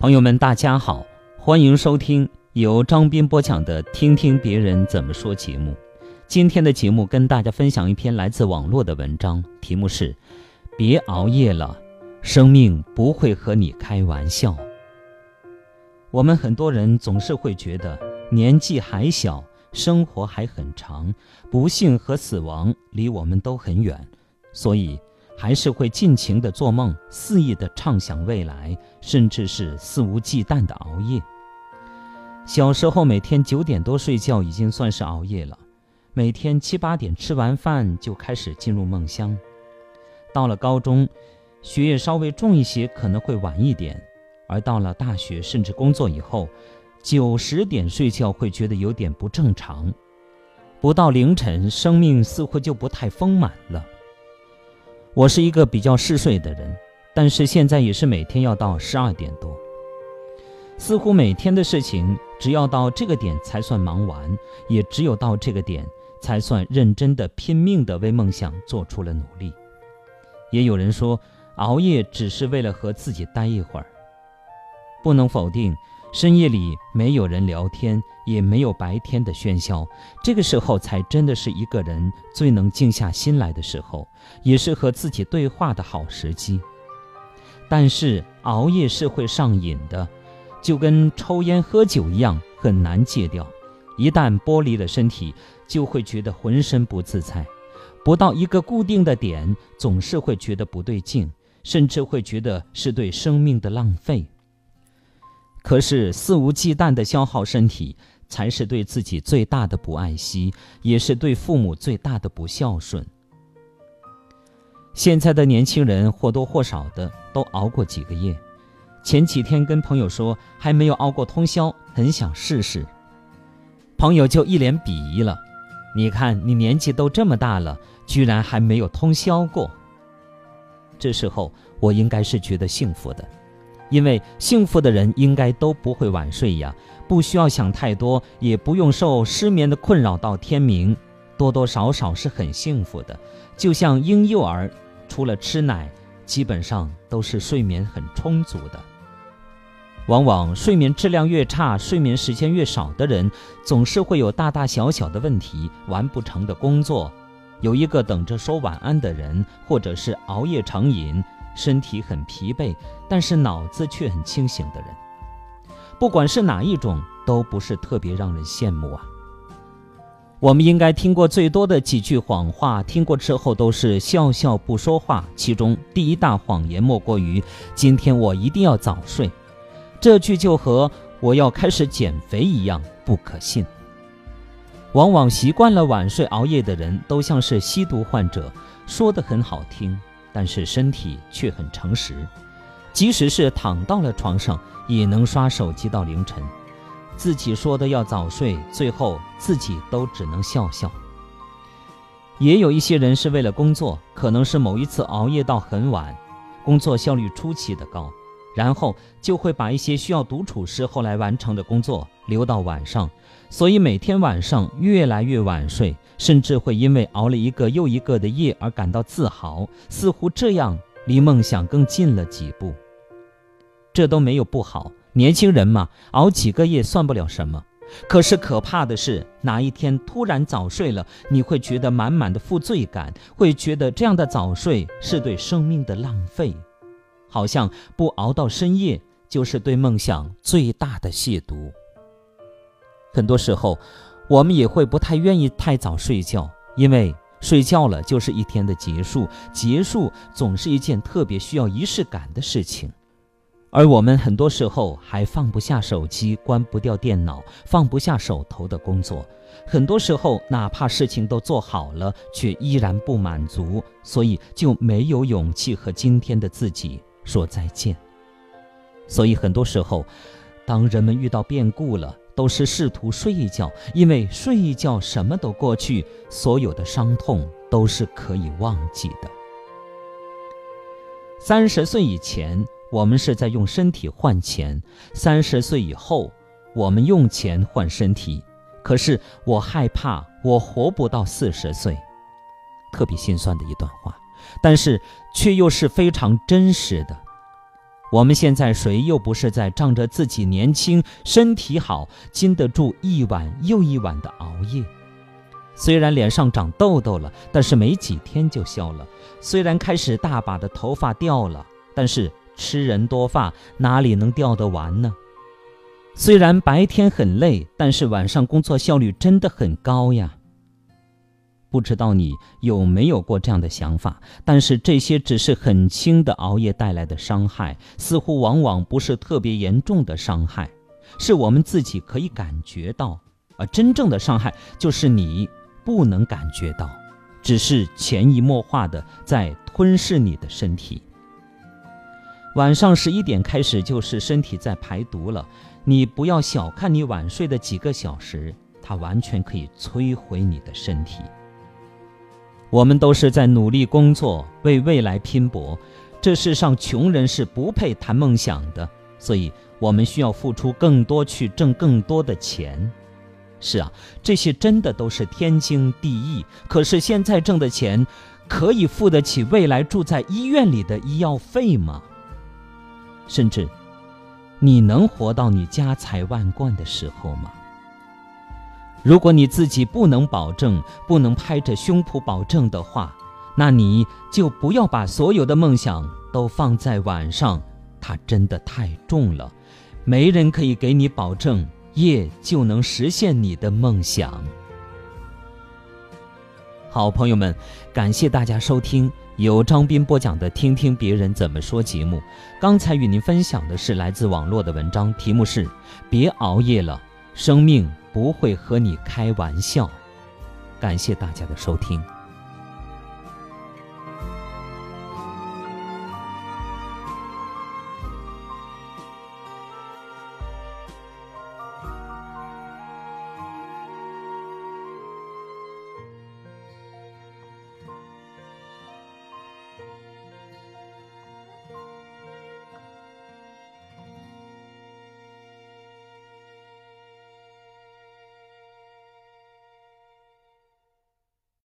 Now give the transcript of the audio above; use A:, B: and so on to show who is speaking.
A: 朋友们，大家好，欢迎收听由张斌播讲的《听听别人怎么说》节目。今天的节目跟大家分享一篇来自网络的文章，题目是“别熬夜了，生命不会和你开玩笑”。我们很多人总是会觉得年纪还小，生活还很长，不幸和死亡离我们都很远，所以。还是会尽情的做梦，肆意的畅想未来，甚至是肆无忌惮的熬夜。小时候每天九点多睡觉已经算是熬夜了，每天七八点吃完饭就开始进入梦乡。到了高中，学业稍微重一些，可能会晚一点；而到了大学甚至工作以后，九十点睡觉会觉得有点不正常。不到凌晨，生命似乎就不太丰满了。我是一个比较嗜睡的人，但是现在也是每天要到十二点多。似乎每天的事情，只要到这个点才算忙完，也只有到这个点才算认真的、拼命的为梦想做出了努力。也有人说，熬夜只是为了和自己待一会儿。不能否定。深夜里没有人聊天，也没有白天的喧嚣，这个时候才真的是一个人最能静下心来的时候，也是和自己对话的好时机。但是熬夜是会上瘾的，就跟抽烟喝酒一样，很难戒掉。一旦剥离了身体，就会觉得浑身不自在，不到一个固定的点，总是会觉得不对劲，甚至会觉得是对生命的浪费。可是肆无忌惮的消耗身体，才是对自己最大的不爱惜，也是对父母最大的不孝顺。现在的年轻人或多或少的都熬过几个夜。前几天跟朋友说还没有熬过通宵，很想试试。朋友就一脸鄙夷了：“你看你年纪都这么大了，居然还没有通宵过。”这时候我应该是觉得幸福的。因为幸福的人应该都不会晚睡呀，不需要想太多，也不用受失眠的困扰到天明，多多少少是很幸福的。就像婴幼儿，除了吃奶，基本上都是睡眠很充足的。往往睡眠质量越差、睡眠时间越少的人，总是会有大大小小的问题，完不成的工作，有一个等着说晚安的人，或者是熬夜成瘾。身体很疲惫，但是脑子却很清醒的人，不管是哪一种，都不是特别让人羡慕啊。我们应该听过最多的几句谎话，听过之后都是笑笑不说话。其中第一大谎言莫过于“今天我一定要早睡”，这句就和我要开始减肥一样不可信。往往习惯了晚睡熬夜的人，都像是吸毒患者，说的很好听。但是身体却很诚实，即使是躺到了床上，也能刷手机到凌晨。自己说的要早睡，最后自己都只能笑笑。也有一些人是为了工作，可能是某一次熬夜到很晚，工作效率出奇的高，然后就会把一些需要独处时候来完成的工作留到晚上，所以每天晚上越来越晚睡。甚至会因为熬了一个又一个的夜而感到自豪，似乎这样离梦想更近了几步。这都没有不好，年轻人嘛，熬几个夜算不了什么。可是可怕的是，哪一天突然早睡了，你会觉得满满的负罪感，会觉得这样的早睡是对生命的浪费，好像不熬到深夜就是对梦想最大的亵渎。很多时候。我们也会不太愿意太早睡觉，因为睡觉了就是一天的结束，结束总是一件特别需要仪式感的事情。而我们很多时候还放不下手机，关不掉电脑，放不下手头的工作。很多时候，哪怕事情都做好了，却依然不满足，所以就没有勇气和今天的自己说再见。所以很多时候，当人们遇到变故了，都是试图睡一觉，因为睡一觉什么都过去，所有的伤痛都是可以忘记的。三十岁以前，我们是在用身体换钱；三十岁以后，我们用钱换身体。可是我害怕我活不到四十岁，特别心酸的一段话，但是却又是非常真实的。我们现在谁又不是在仗着自己年轻、身体好，经得住一晚又一晚的熬夜？虽然脸上长痘痘了，但是没几天就消了；虽然开始大把的头发掉了，但是吃人多发，哪里能掉得完呢？虽然白天很累，但是晚上工作效率真的很高呀。不知道你有没有过这样的想法？但是这些只是很轻的熬夜带来的伤害，似乎往往不是特别严重的伤害，是我们自己可以感觉到。而真正的伤害就是你不能感觉到，只是潜移默化的在吞噬你的身体。晚上十一点开始就是身体在排毒了，你不要小看你晚睡的几个小时，它完全可以摧毁你的身体。我们都是在努力工作，为未来拼搏。这世上穷人是不配谈梦想的，所以我们需要付出更多去挣更多的钱。是啊，这些真的都是天经地义。可是现在挣的钱，可以付得起未来住在医院里的医药费吗？甚至，你能活到你家财万贯的时候吗？如果你自己不能保证，不能拍着胸脯保证的话，那你就不要把所有的梦想都放在晚上，它真的太重了。没人可以给你保证夜就能实现你的梦想。好朋友们，感谢大家收听由张斌播讲的《听听别人怎么说》节目。刚才与您分享的是来自网络的文章，题目是“别熬夜了，生命”。不会和你开玩笑，感谢大家的收听。